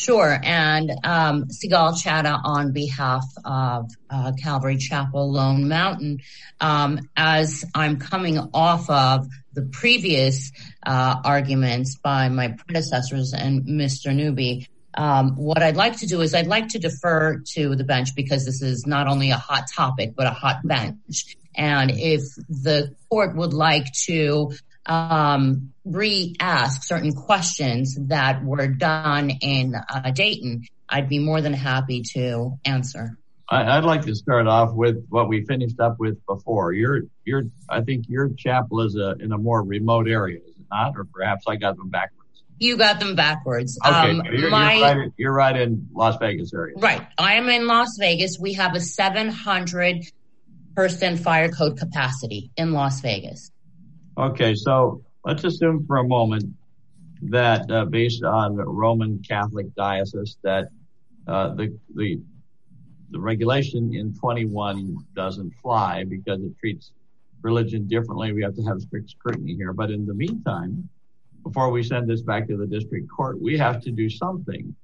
Sure. And um, Sigal Chattah on behalf of uh, Calvary Chapel Lone Mountain, um, as I'm coming off of the previous uh, arguments by my predecessors and Mr. Newby, um, what I'd like to do is I'd like to defer to the bench because this is not only a hot topic, but a hot bench. And if the court would like to Um, re-ask certain questions that were done in uh, Dayton, I'd be more than happy to answer. I'd like to start off with what we finished up with before. I think your chapel is in a more remote area, is it not? Or perhaps I got them backwards. You got them backwards. Um, you're right in Las Vegas area. Right. I am in Las Vegas. We have a 700 person fire code capacity in Las Vegas. Okay. So let's assume for a moment that uh, based on the Roman Catholic diocese that uh, the the the regulation in 21 doesn't fly because it treats religion differently. We have to have strict scrutiny here. But in the meantime, before we send this back to the district court, we have to do something.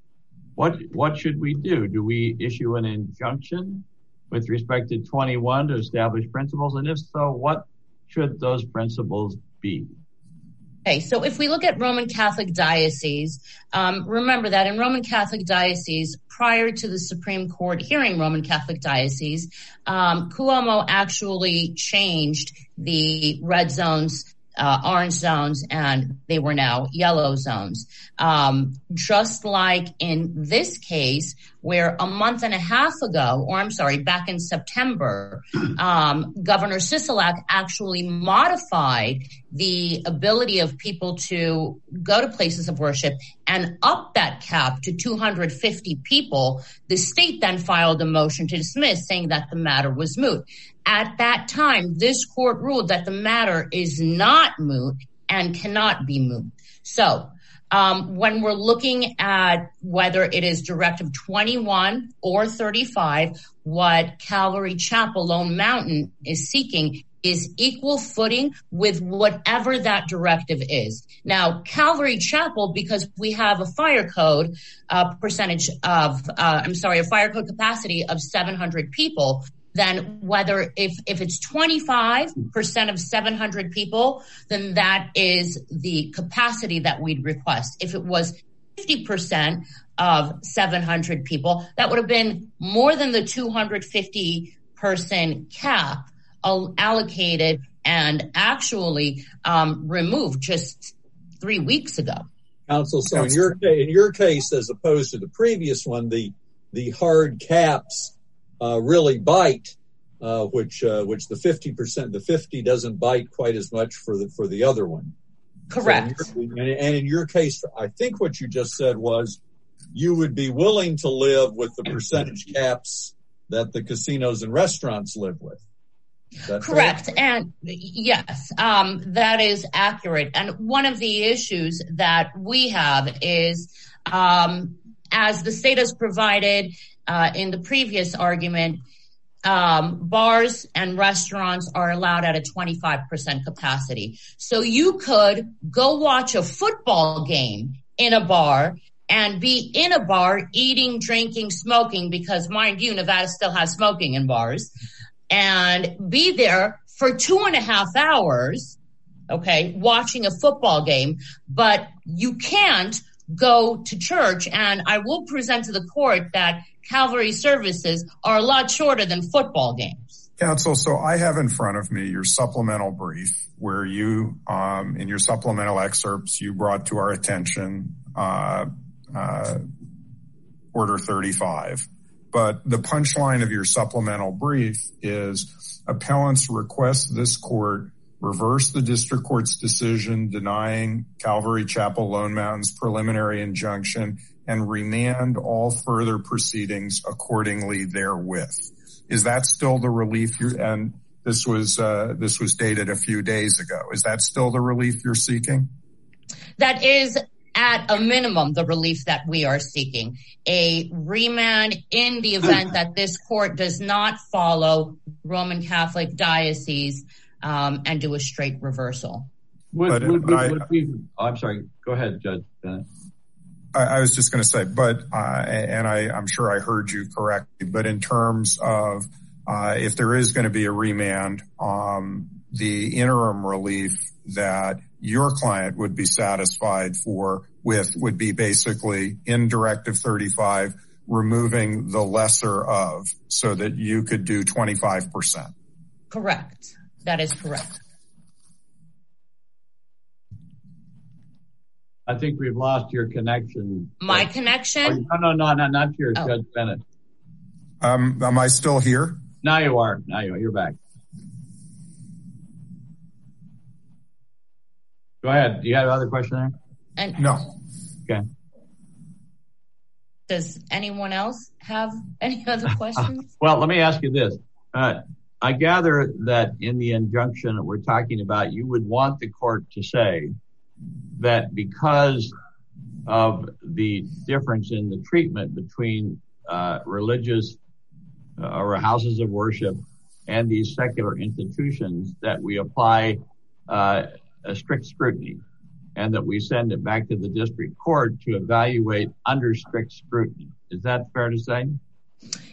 What what should we do? Do we issue an injunction with respect to 21 to establish principles? And if so, what should those principles be? Okay. So if we look at Roman Catholic diocese, um, remember that in Roman Catholic diocese, prior to the Supreme Court hearing Roman Catholic diocese, um, Cuomo actually changed the red zones, Uh, orange zones, and they were now yellow zones. Um, just like in this case, where a month and a half ago, or I'm sorry, back in September, um, Governor Sisolak actually modified the ability of people to go to places of worship and up that cap to 250 people. The state then filed a motion to dismiss saying that the matter was moot. At that time, this court ruled that the matter is not moot and cannot be moot. So um, when we're looking at whether it is Directive 21 or 35, what Calvary Chapel Lone Mountain is seeking is equal footing with whatever that directive is. Now, Calvary Chapel, because we have a fire code percentage of, uh, I'm sorry, a fire code capacity of 700 people, then whether if if it's 25% of 700 people, then that is the capacity that we'd request. If it was 50% of 700 people, that would have been more than the 250 person cap allocated and actually um, removed just three weeks ago. Counsel, so in your in your case, as opposed to the previous one, the the hard caps Uh, really bite, uh, which uh, which the 50%, the 50 doesn't bite quite as much for the for the other one. Correct. And in your case, I think what you just said was you would be willing to live with the percentage caps that the casinos and restaurants live with. Correct. And yes, um, that is accurate. And one of the issues that we have is um, as the state has provided Uh, in the previous argument, um, bars and restaurants are allowed at a 25% capacity. So you could go watch a football game in a bar and be in a bar eating, drinking, smoking, because mind you, Nevada still has smoking in bars and be there for two and a half hours, okay, watching a football game, but you can't go to church. And I will present to the court that Calvary services are a lot shorter than football games. Counsel, so I have in front of me your supplemental brief where you, um, in your supplemental excerpts, you brought to our attention uh, uh, order 35. But the punchline of your supplemental brief is appellants request this court reverse the district court's decision denying Calvary Chapel Lone Mountain's preliminary injunction and remand all further proceedings accordingly therewith. Is that still the relief? You and this was uh this was dated a few days ago. Is that still the relief you're seeking? That is at a minimum, the relief that we are seeking. A remand in the event that this court does not follow Roman Catholic diocese and do a straight reversal. I'm sorry. Go ahead, Judge. I was just going to say, but, uh, and I'm sure I heard you correctly, but in terms of uh, if there is going to be a remand, um, the interim relief that your client would be satisfied for with would be basically in Directive 35, removing the lesser of so that you could do 25%. Correct. That is correct. I think we've lost your connection. My connection? Oh, no, no, no, not yours, oh. Judge Bennett. Um, am I still here? Now you are. Now you're back. Go ahead. Do you have another question there? No. Okay. Does anyone else have any other questions? Well, let me ask you this. Uh, I gather that in the injunction that we're talking about, you would want the court to say that because of the difference in the treatment between uh, religious uh, or houses of worship and these secular institutions, that we apply uh, a strict scrutiny and that we send it back to the district court to evaluate under strict scrutiny. Is that fair to say?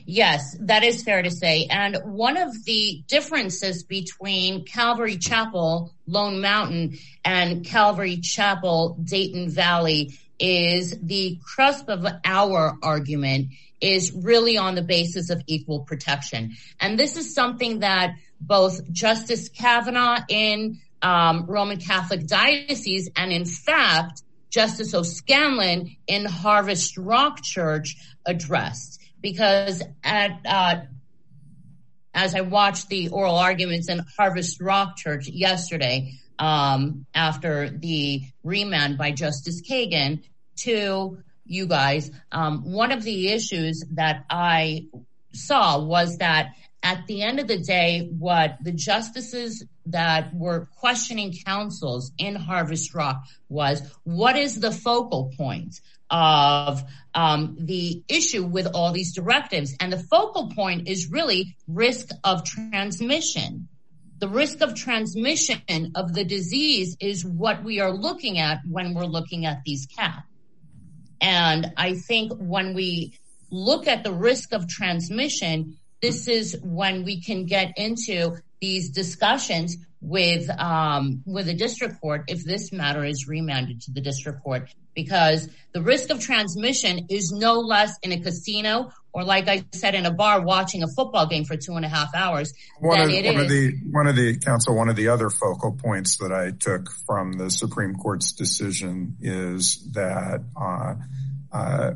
Yes, that is fair to say. And one of the differences between Calvary Chapel, Lone Mountain and Calvary Chapel, Dayton Valley is the crust of our argument is really on the basis of equal protection. And this is something that both Justice Kavanaugh in um, Roman Catholic Diocese and in fact, Justice O'Scannlain in Harvest Rock Church addressed. Because uh, as I watched the oral arguments in Harvest Rock Church yesterday, um, after the remand by Justice Kagan to you guys, um, one of the issues that I saw was that at the end of the day, what the justices that were questioning counsels in Harvest Rock was, what is the focal point of um, the issue with all these directives? And the focal point is really risk of transmission. The risk of transmission of the disease is what we are looking at when we're looking at these cats. And I think when we look at the risk of transmission, this is when we can get into these discussions um, with the district court if this matter is remanded to the district court. Because the risk of transmission is no less in a casino or like I said, in a bar watching a football game for two and a half hours. One of the one of the counsel, one of the other focal points that I took from the Supreme Court's decision is that uh, uh,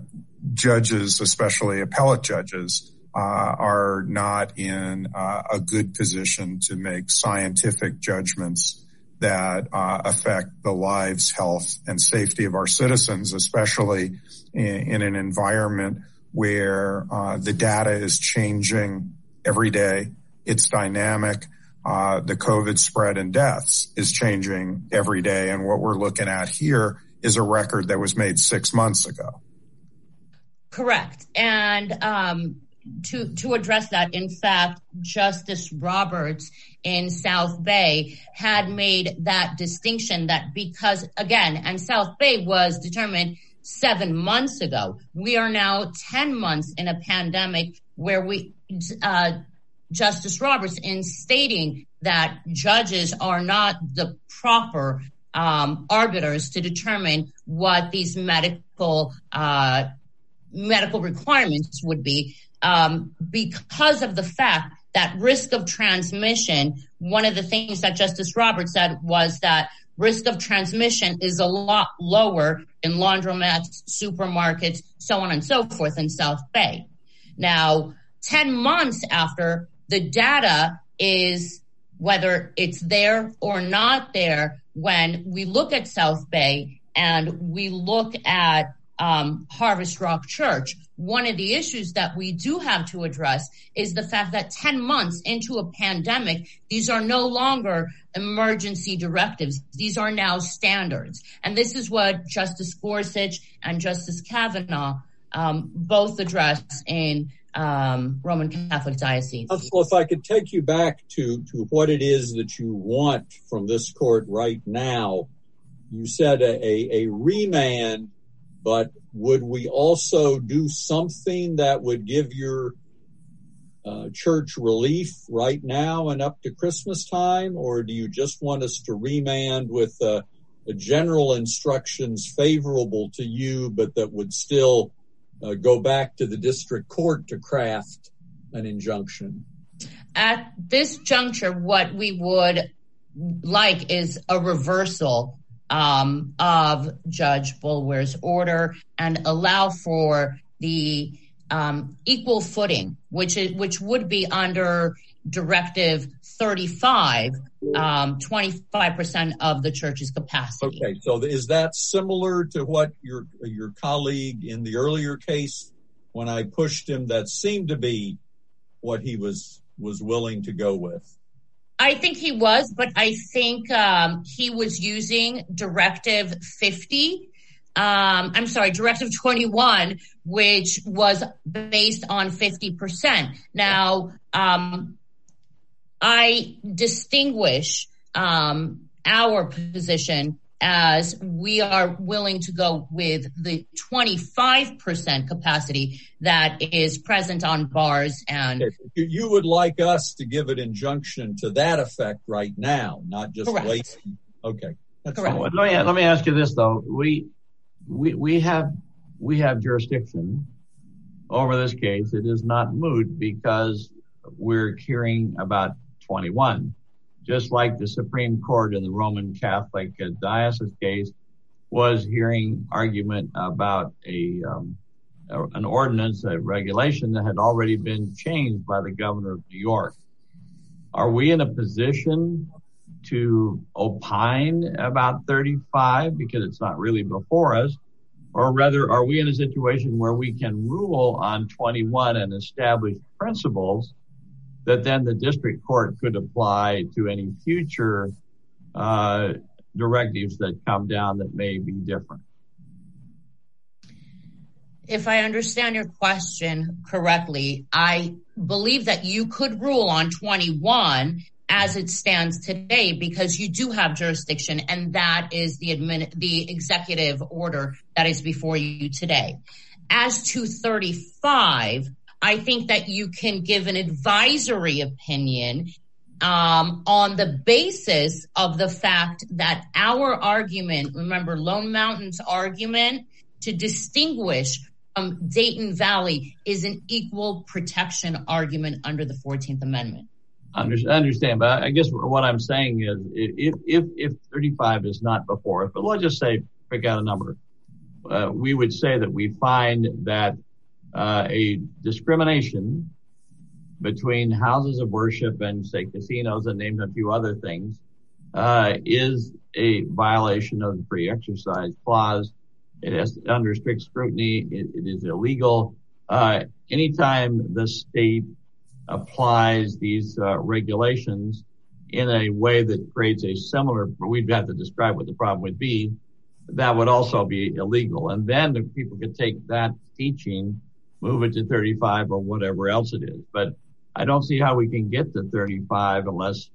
judges, especially appellate judges, Uh, are not in uh, a good position to make scientific judgments that uh, affect the lives, health and safety of our citizens, especially in an environment where the data is changing every day. It's dynamic. The COVID spread and deaths is changing every day. And what we're looking at here is a record that was made six months ago. Correct. And um, to to address that, in fact, Justice Roberts in South Bay had made that distinction that because again, and South Bay was determined seven months ago, we are now 10 months in a pandemic where we, uh, Justice Roberts in stating that judges are not the proper um, arbiters to determine what these medical uh, medical requirements would be Um, because of the fact that risk of transmission, one of the things that Justice Roberts said was that risk of transmission is a lot lower in laundromats, supermarkets, so on and so forth in South Bay. Now, 10 months after the data is whether it's there or not there, when we look at South Bay and we look at um, Harvest Rock Church, one of the issues that we do have to address is the fact that 10 months into a pandemic, these are no longer emergency directives. These are now standards. And this is what Justice Gorsuch and Justice Kavanaugh um, both addressed in um, Roman Catholic Diocese. Well, if I could take you back to what it is that you want from this court right now, you said a remand but would we also do something that would give your uh, church relief right now and up to Christmas time? Or do you just want us to remand with uh, the general instructions favorable to you, but that would still uh, go back to the district court to craft an injunction? At this juncture, what we would like is a reversal Um, of Judge Boulware's order and allow for the um, equal footing, which would be under Directive 35, um, 25% of the church's capacity. Okay, so is that similar to what your colleague in the earlier case, when I pushed him, that seemed to be what he was willing to go with? I think he was, but I think um, he was using Directive 50. Um, I'm sorry, Directive 21, which was based on 50%. Now, um, I distinguish our position as we are willing to go with the 25% capacity that is present on bars. And you would like us to give an injunction to that effect right now, not just wait? Okay. That's let me ask you this, though. We have jurisdiction over this case. It is not moot because we're hearing about 21. Just like the Supreme Court in the Roman Catholic Diocese case was hearing argument about a, um, an ordinance, a regulation that had already been changed by the governor of New York. Are we in a position to opine about 35 because it's not really before us? Or rather, are we in a situation where we can rule on 21 and establish principles that then the district court could apply to any future uh, directives that come down that may be different? If I understand your question correctly, I believe that you could rule on 21 as it stands today because you do have jurisdiction and that is the executive order that is before you today. As to 35, I think that you can give an advisory opinion um, on the basis of the fact that our argument, remember Lone Mountain's argument to distinguish from Dayton Valley is an equal protection argument under the 14th Amendment. I understand, but I guess what I'm saying is if if 35 is not before us, but let's just say, pick out a number. Uh, we would say that we find that Uh, a discrimination between houses of worship and say casinos and name a few other things uh, is a violation of the free exercise clause. It is under strict scrutiny. It is illegal. Uh anytime the state applies these uh, regulations in a way that creates a similar, we'd have to describe what the problem would be, that would also be illegal. And then the people could take that teaching, move it to 35 or whatever else it is. But I don't see how we can get to 35 unless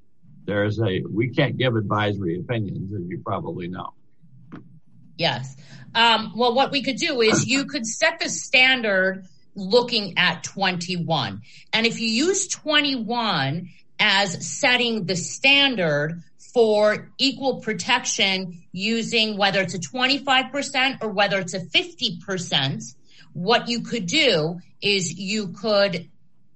there's a, we can't give advisory opinions as you probably know. Yes. Um, well, what we could do is you could set the standard looking at 21. And if you use 21 as setting the standard for equal protection using whether it's a 25% or whether it's a 50%, what you could do is you could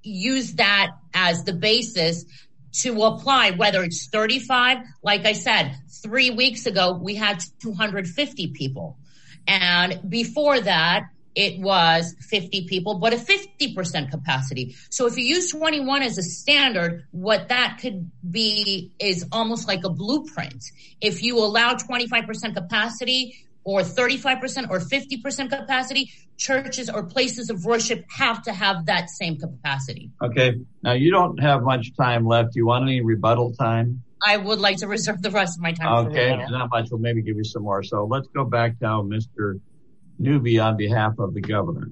use that as the basis to apply whether it's 35. Like I said, three weeks ago, we had 250 people. And before that, it was 50 people, but a 50% capacity. So if you use 21 as a standard, what that could be is almost like a blueprint. If you allow 25% capacity or 35% or 50% capacity, churches or places of worship have to have that same capacity. Okay. Now you don't have much time left. Do you want any rebuttal time? I would like to reserve the rest of my time. Okay. Not much. We'll maybe give you some more. So let's go back to Mr. Newby on behalf of the governor.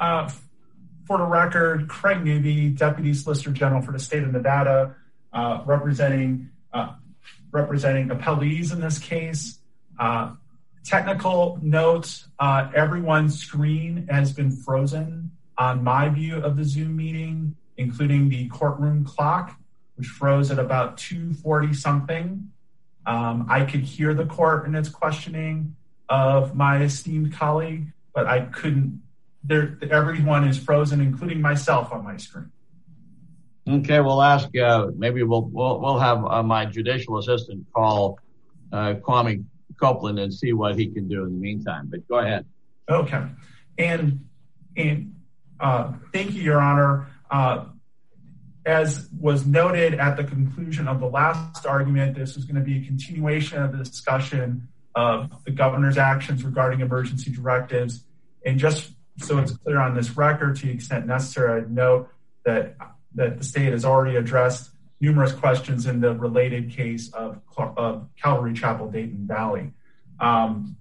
Uh, for the record, Craig Newby, Deputy Solicitor General for the state of Nevada, Uh, representing uh, representing appellees in this case. Uh, technical note, everyone's screen has been frozen on my view of the Zoom meeting, including the courtroom clock, which froze at about 240 something. Um, I could hear the court in its questioning of my esteemed colleague, but I couldn't, everyone is frozen, including myself on my screen. Okay, we'll ask, uh, maybe we'll have uh, my judicial assistant call uh, Kwame Copeland and see what he can do in the meantime, but go ahead. Okay, and thank you, your honor. As was noted at the conclusion of the last argument, this is going to be a continuation of the discussion of the governor's actions regarding emergency directives, and just so it's clear on this record, to the extent necessary, I'd note that the state has already addressed numerous questions in the related case of Calvary Chapel, Dayton Valley. Um,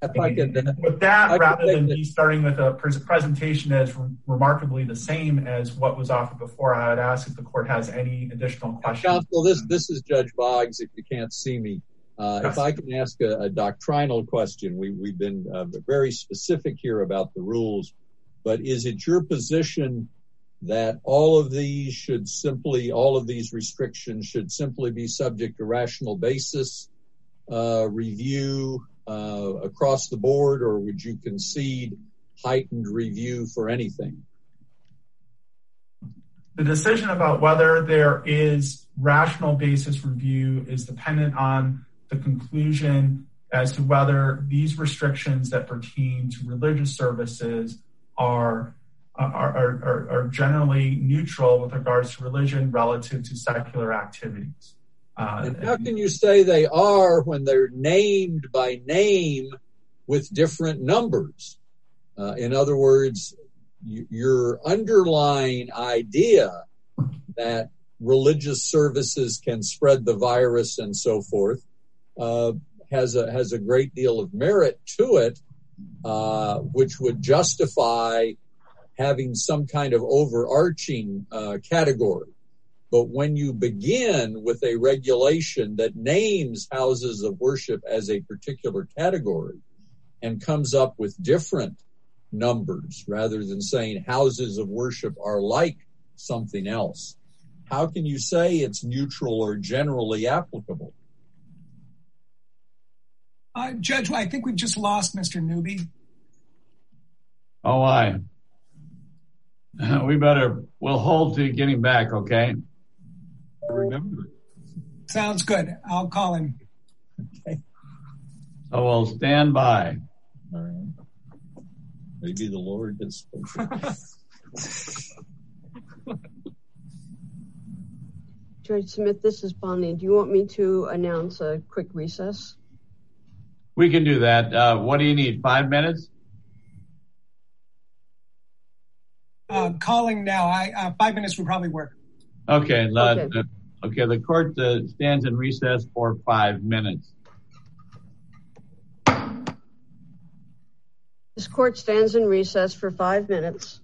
uh, with that, rather than me starting with a presentation as remarkably the same as what was offered before, I would ask if the court has any additional questions. Counsel, this is Judge Boggs, if you can't see me. Uh, if I can ask a doctrinal question, we've been uh, very specific here about the rules, but is it your position that all of these should simply, all of these restrictions should simply be subject to rational basis uh, review uh, across the board, or would you concede heightened review for anything? The decision about whether there is rational basis review is dependent on the conclusion as to whether these restrictions that pertain to religious services are generally neutral with regards to religion relative to secular activities. Uh, how can you say they are when they're named by name with different numbers? Uh, in other words, your underlying idea that religious services can spread the virus and so forth uh, has a great deal of merit to it, which would justify having some kind of overarching uh, category. But when you begin with a regulation that names houses of worship as a particular category and comes up with different numbers rather than saying houses of worship are like something else, how can you say it's neutral or generally applicable? Uh, Judge, I think we've just lost Mr. Newby. Oh, I, we better, we'll hold to getting back, okay? Sounds good. I'll call him. Okay. So we'll stand by. All right. Maybe the Lord has spoken. Judge Smith, this is Bonnie. Do you want me to announce a quick recess? We can do that. Uh, what do you need, five minutes? Uh, mm. Calling now. Uh, five minutes would probably work. Okay. Uh, okay. The court stands in recess for five minutes. This court stands in recess for five minutes.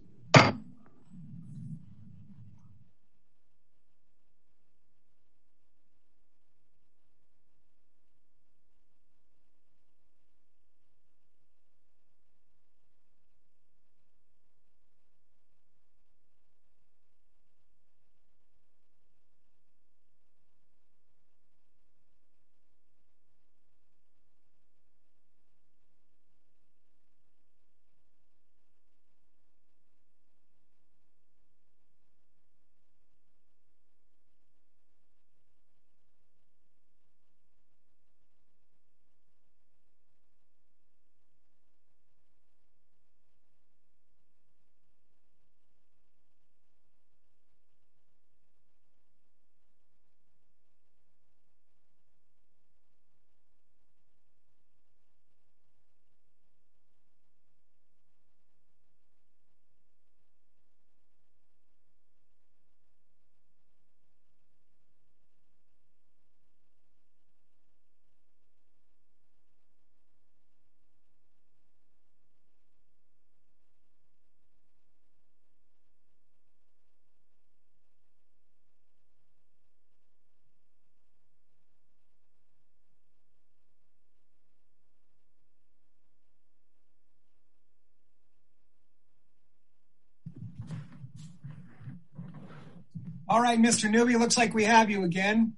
All right, Mr. Newby, looks like we have you again.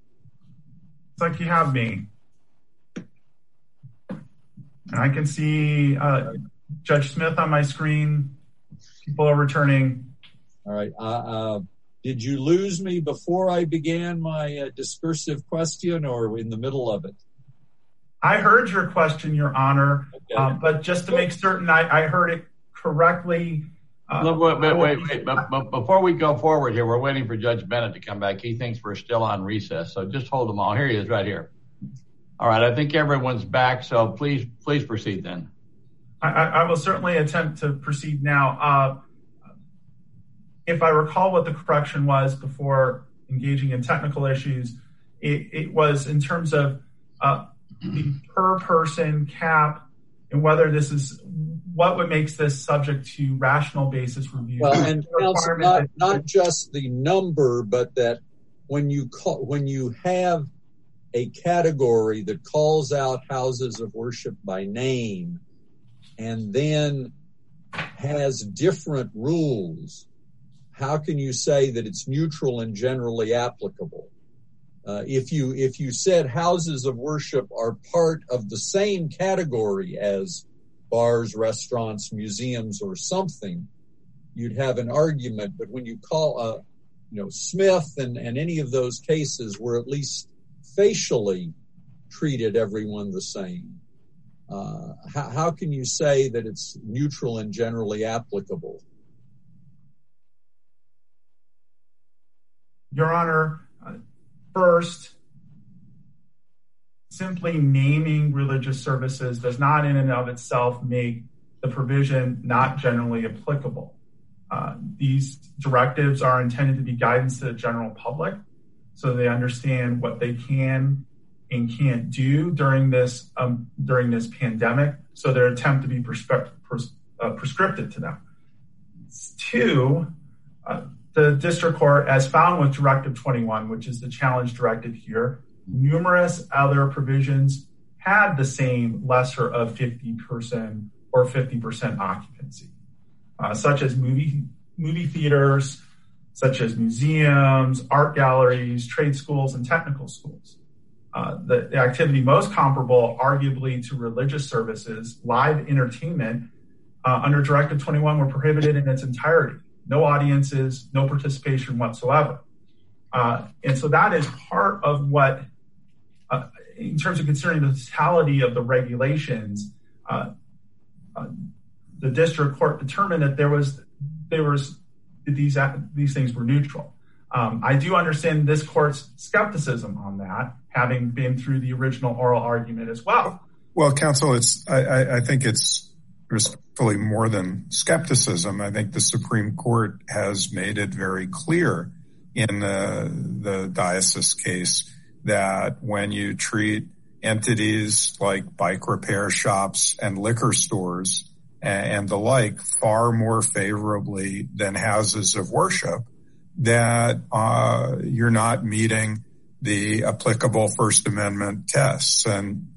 Looks like you have me. I can see uh, Judge Smith on my screen. People are returning. All right. Uh, uh, did you lose me before I began my discursive question or in the middle of it? I heard your question, Your Honor, but just to make certain I heard it correctly. Uh, before we go forward here, we're waiting for Judge Bennett to come back. He thinks we're still on recess, so just hold them all. Here he is right here. All right. I think everyone's back, so please, please proceed then. I will certainly attempt to proceed now. Uh, if I recall what the correction was before engaging in technical issues, it was in terms of uh, the per person cap and whether this is what would makes this subject to rational basis review. Well, and counsel, not just the number, but that when you call when you have a category that calls out houses of worship by name and then has different rules, how can you say that it's neutral and generally applicable? Uh, if you if you said houses of worship are part of the same category as bars, restaurants, museums, or something, you'd have an argument. But when you call a you know Smith and and any of those cases were at least facially treated everyone the same, uh, how how can you say that it's neutral and generally applicable? Your Honor, first, simply naming religious services does not in and of itself make the provision not generally applicable. Uh, these directives are intended to be guidance to the general public so they understand what they can and can't do during this um, pandemic, so their attempt to be uh, prescriptive to them. Two, uh, the district court, as found with Directive 21, which is the challenge directive here, numerous other provisions had the same lesser of 50% or 50% occupancy, uh, such as movie movie theaters, such as museums, art galleries, trade schools, and technical schools. Uh, the activity most comparable, arguably, to religious services, live entertainment, uh, under Directive 21 were prohibited in its entirety. No audiences, no participation whatsoever. Uh, and so that is part of what, uh, in terms of considering the totality of the regulations, uh, the district court determined that there were these things were neutral. Um, I do understand this court's skepticism on that, having been through the original oral argument as well. Well, counsel, it's, I think it's really more than skepticism. I think the Supreme Court has made it very clear in the the diocese case that when you treat entities like bike repair shops and liquor stores and the like far more favorably than houses of worship, that uh, you're not meeting the applicable First Amendment tests. And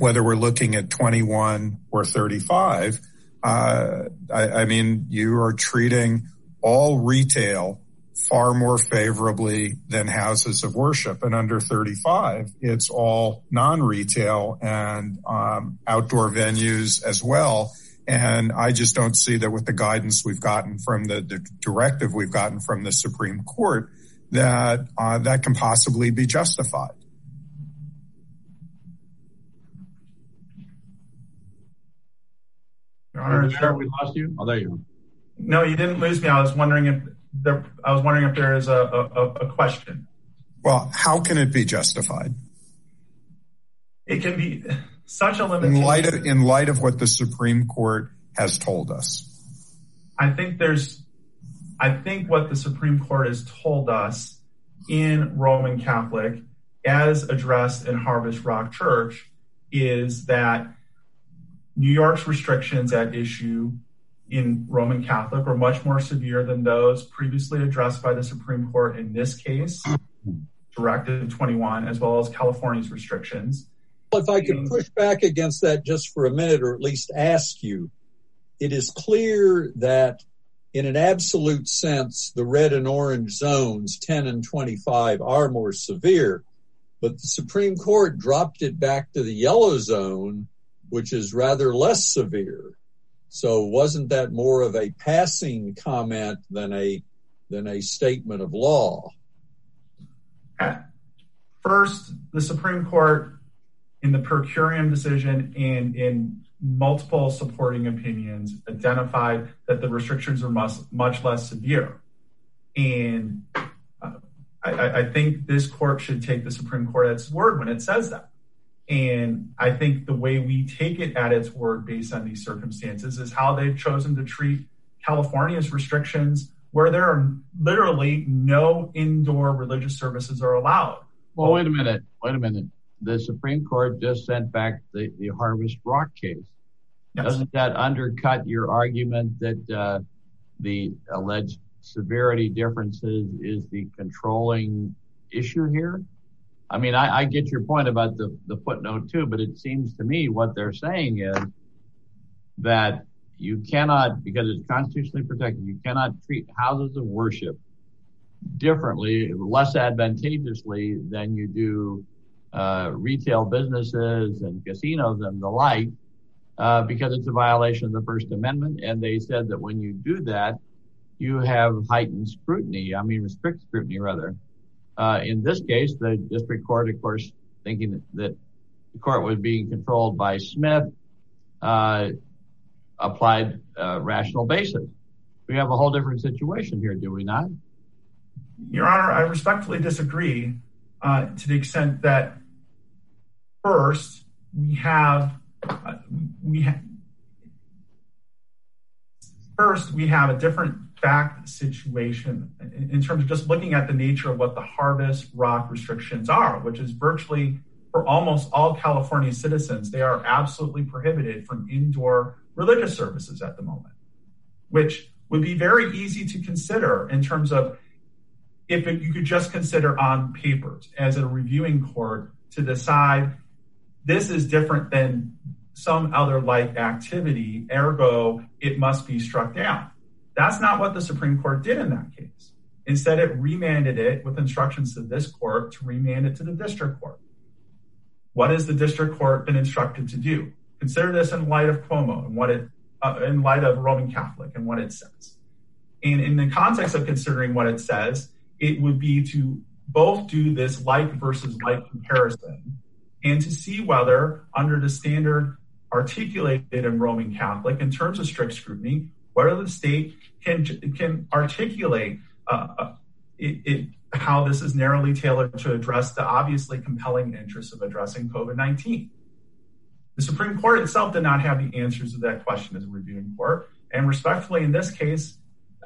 whether we're looking at 21 or 35, uh, I mean, you are treating all retail far more favorably than houses of worship. And under 35, it's all non-retail and um, outdoor venues as well. And I just don't see that with the guidance we've gotten from the directive we've gotten from the Supreme Court, that uh, that can possibly be justified. Honor we lost you? Oh, there you go. No, you didn't lose me. I was wondering if there, I was wondering if there is a question. Well, how can it be justified? It can be such a limitation. In light of what the Supreme Court has told us. I think there's, I think what the Supreme Court has told us in Roman Catholic, as addressed in Harvest Rock Church, is that New York's restrictions at issue in Roman Catholic are much more severe than those previously addressed by the Supreme Court in this case, Directive 21, as well as California's restrictions. If I could push back against that just for a minute, or at least ask you, it is clear that in an absolute sense, the red and orange zones 10 and 25 are more severe, but the Supreme Court dropped it back to the yellow zone, which is rather less severe. So wasn't that more of a passing comment than a than a statement of law? First, the Supreme Court in the per curiam decision and in multiple supporting opinions identified that the restrictions are much less severe. And uh, I think this court should take the Supreme Court at its word when it says that. And I think the way we take it at its word based on these circumstances is how they've chosen to treat California's restrictions where there are literally no indoor religious services are allowed. Well, wait a minute. Wait a minute. The Supreme Court just sent back the Harvest Rock case. Doesn't that undercut your argument that uh, the alleged severity differences is the controlling issue here? I mean, I get your point about the footnote too, but it seems to me what they're saying is that you cannot, because it's constitutionally protected, you cannot treat houses of worship differently, less advantageously than you do uh, retail businesses and casinos and the like, uh, because it's a violation of the First Amendment. And they said that when you do that, you have heightened scrutiny. I mean, strict scrutiny rather. Uh, in this case, the district court, of course, thinking that the court was being controlled by Smith, uh, applied a rational basis. We have a whole different situation here, do we not? Your Honor, I respectfully disagree to the extent that first, we have a different fact situation in terms of just looking at the nature of what the Harvest Rock restrictions are, which is virtually for almost all California citizens, they are absolutely prohibited from indoor religious services at the moment, which would be very easy to consider in terms of if you could just consider on papers as a reviewing court to decide this is different than some other like activity, ergo, it must be struck down. That's not what the Supreme Court did in that case. Instead, it remanded it with instructions to this court to remand it to the district court. What has the district court been instructed to do? Consider this in light of Cuomo and what it uh in light of Roman Catholic and what it says. And in the context of considering what it says, it would be to both do this like versus like comparison and to see whether under the standard articulated in Roman Catholic in terms of strict scrutiny, whether the state can articulate uh, uh, how this is narrowly tailored to address the obviously compelling interests of addressing COVID-19. The Supreme Court itself did not have the answers to that question as a reviewing court. And respectfully, in this case,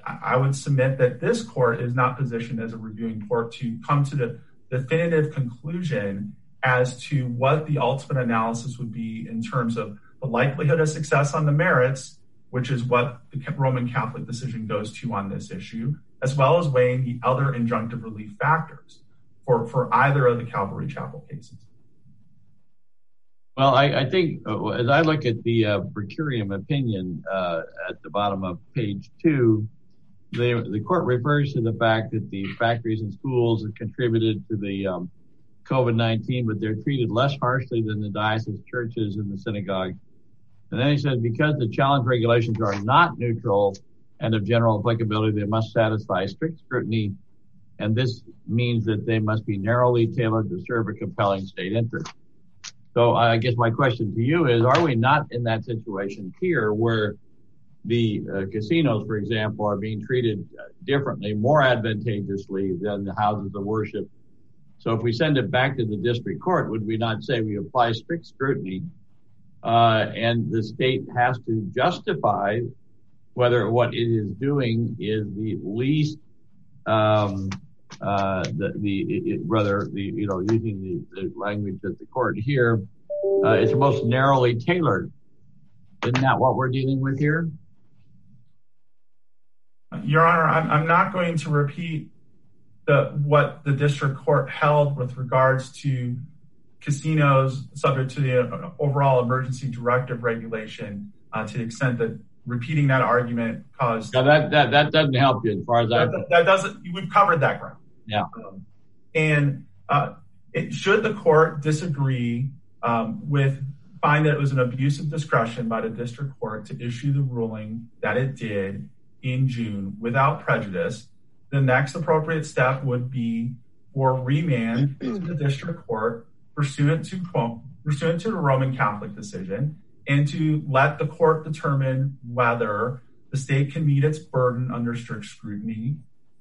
I would submit that this court is not positioned as a reviewing court to come to the definitive conclusion as to what the ultimate analysis would be in terms of the likelihood of success on the merits, which is what the Roman Catholic decision goes to on this issue, as well as weighing the other injunctive relief factors for either of the Calvary Chapel cases. Well, I think uh, as I look at the uh, per curiam opinion uh, at the bottom of page two, the court refers to the fact that the factories and schools have contributed to the um, COVID-19, but they're treated less harshly than the diocese churches and the synagogue. And then he says, because the challenge regulations are not neutral and of general applicability, they must satisfy strict scrutiny. And this means that they must be narrowly tailored to serve a compelling state interest. So I guess my question to you is, are we not in that situation here where the uh, casinos, for example, are being treated differently, more advantageously than the houses of worship? So if we send it back to the district court, would we not say we apply strict scrutiny Uh, and the state has to justify whether what it is doing is the least, um, uh, the rather, the you know using the language of the court here, uh, it's most narrowly tailored. Isn't that what we're dealing with here? Your Honor, I'm not going to repeat the what the district court held with regards to casinos subject to the uh, overall emergency directive regulation uh, to the extent that repeating that argument caused... That doesn't help you as far as I... That doesn't... We've covered that ground. Yeah. Um, and uh, should the court disagree um, with... Find that it was an abuse of discretion by the district court to issue the ruling that it did in June without prejudice, the next appropriate step would be for remand to the district court pursuant to the Roman Catholic decision and to let the court determine whether the state can meet its burden under strict scrutiny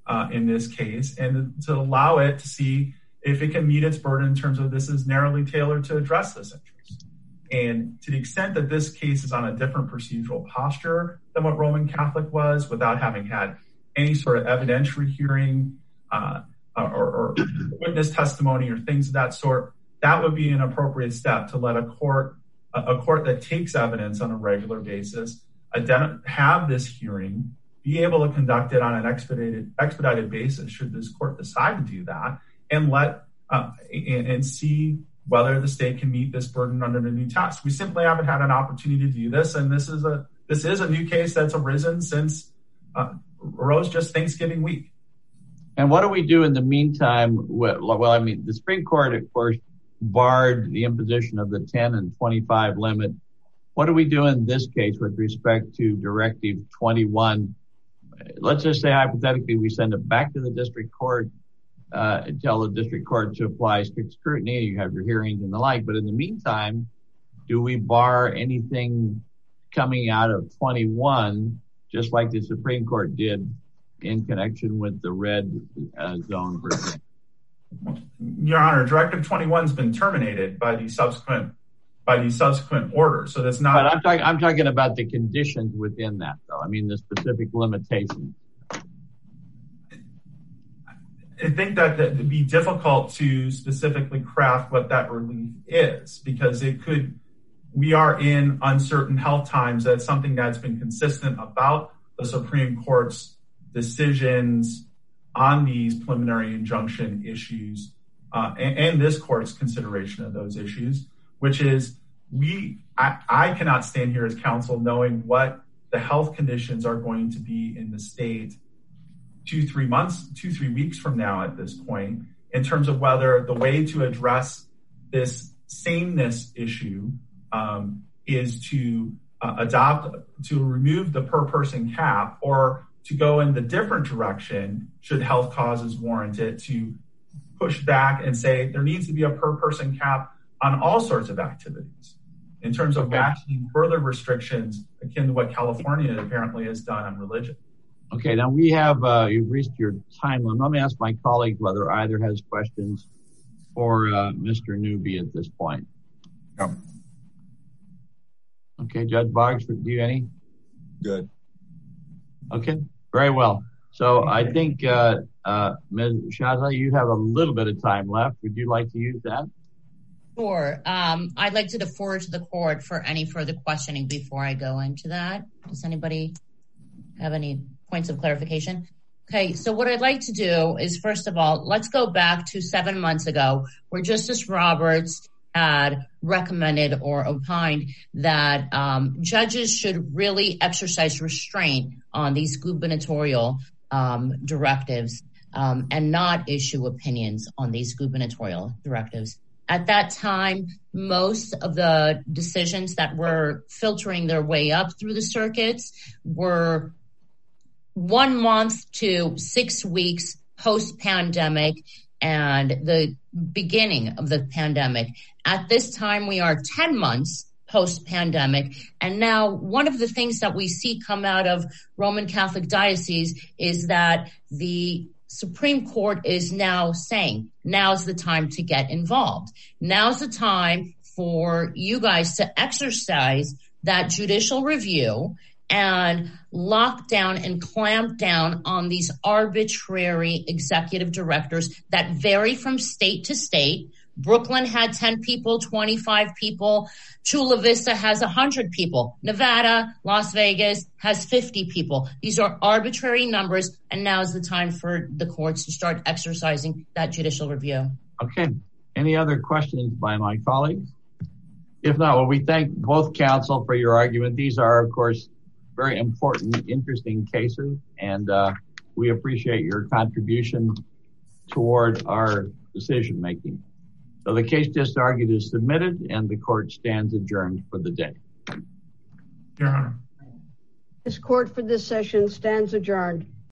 uh, in this case and to allow it to see if it can meet its burden in terms of this is narrowly tailored to address this interest. And to the extent that this case is on a different procedural posture than what Roman Catholic was without having had any sort of evidentiary hearing uh, or witness testimony or things of that sort, that would be an appropriate step to let a court a court that takes evidence on a regular basis have this hearing, be able to conduct it on an expedited basis should this court decide to do that and let uh, and see whether the state can meet this burden under the new test. We simply haven't had an opportunity to do this. And this is a this is a new case that's arisen since uh, rose just Thanksgiving week. And what do we do in the meantime? Well, I mean, the Supreme Court, of course, barred the imposition of the 10 and 25 limit. What do we do in this case with respect to Directive 21? Let's just say hypothetically, we send it back to the district court, uh, tell the district court to apply strict scrutiny, you have your hearings and the like. But in the meantime, do we bar anything coming out of 21, just like the Supreme Court did in connection with the red uh, zone? Your Honor, Directive 21 has been terminated by the subsequent order. So that's not... But I'm talking about the conditions within that, though. I mean, the specific limitations. I think that it'd be difficult to specifically craft what that relief is because it could... We are in uncertain health times. That's something that's been consistent about the Supreme Court's decisions on these preliminary injunction issues uh, and this court's consideration of those issues, which is we I cannot stand here as counsel knowing what the health conditions are going to be in the state two, three months, two, three weeks from now at this point, in terms of whether the way to address this sameness issue um, is to uh, adopt, to remove the per person cap or to go in the different direction, should health causes warrant it, to push back and say there needs to be a per person cap on all sorts of activities in terms of matching further restrictions akin to what California apparently has done on religion. Okay, now we have... Uh, you've reached your time limit. Let me ask my colleague whether either has questions for uh, Mr. Newby at this point. No. Okay, Judge Boggs, do you have any? Good. Okay, very well. So I think uh, uh, Ms. Chattah, you have a little bit of time left. Would you like to use that? Sure. Um, I'd like to defer to the court for any further questioning before I go into that. Does anybody have any points of clarification? Okay, so what I'd like to do is, first of all, let's go back to seven months ago where Justice Roberts had recommended or opined that um, judges should really exercise restraint on these gubernatorial um, directives um, and not issue opinions on these gubernatorial directives. At that time, most of the decisions that were filtering their way up through the circuits were one month to six weeks post-pandemic and the beginning of the pandemic. At this time, we are 10 months post-pandemic. And now one of the things that we see come out of Roman Catholic Diocese is that the Supreme Court is now saying, now's the time to get involved. Now's the time for you guys to exercise that judicial review and lock down and clamp down on these arbitrary executive directors that vary from state to state. Brooklyn had 10 people, 25 people. Chula Vista has 100 people. Nevada, Las Vegas has 50 people. These are arbitrary numbers. And now is the time for the courts to start exercising that judicial review. Okay. Any other questions by my colleagues? If not, well, we thank both counsel for your argument. These are, of course, very important, interesting cases, and uh, we appreciate your contribution toward our decision making. So the case just argued is submitted and the court stands adjourned for the day. Your Honor. This court for this session stands adjourned.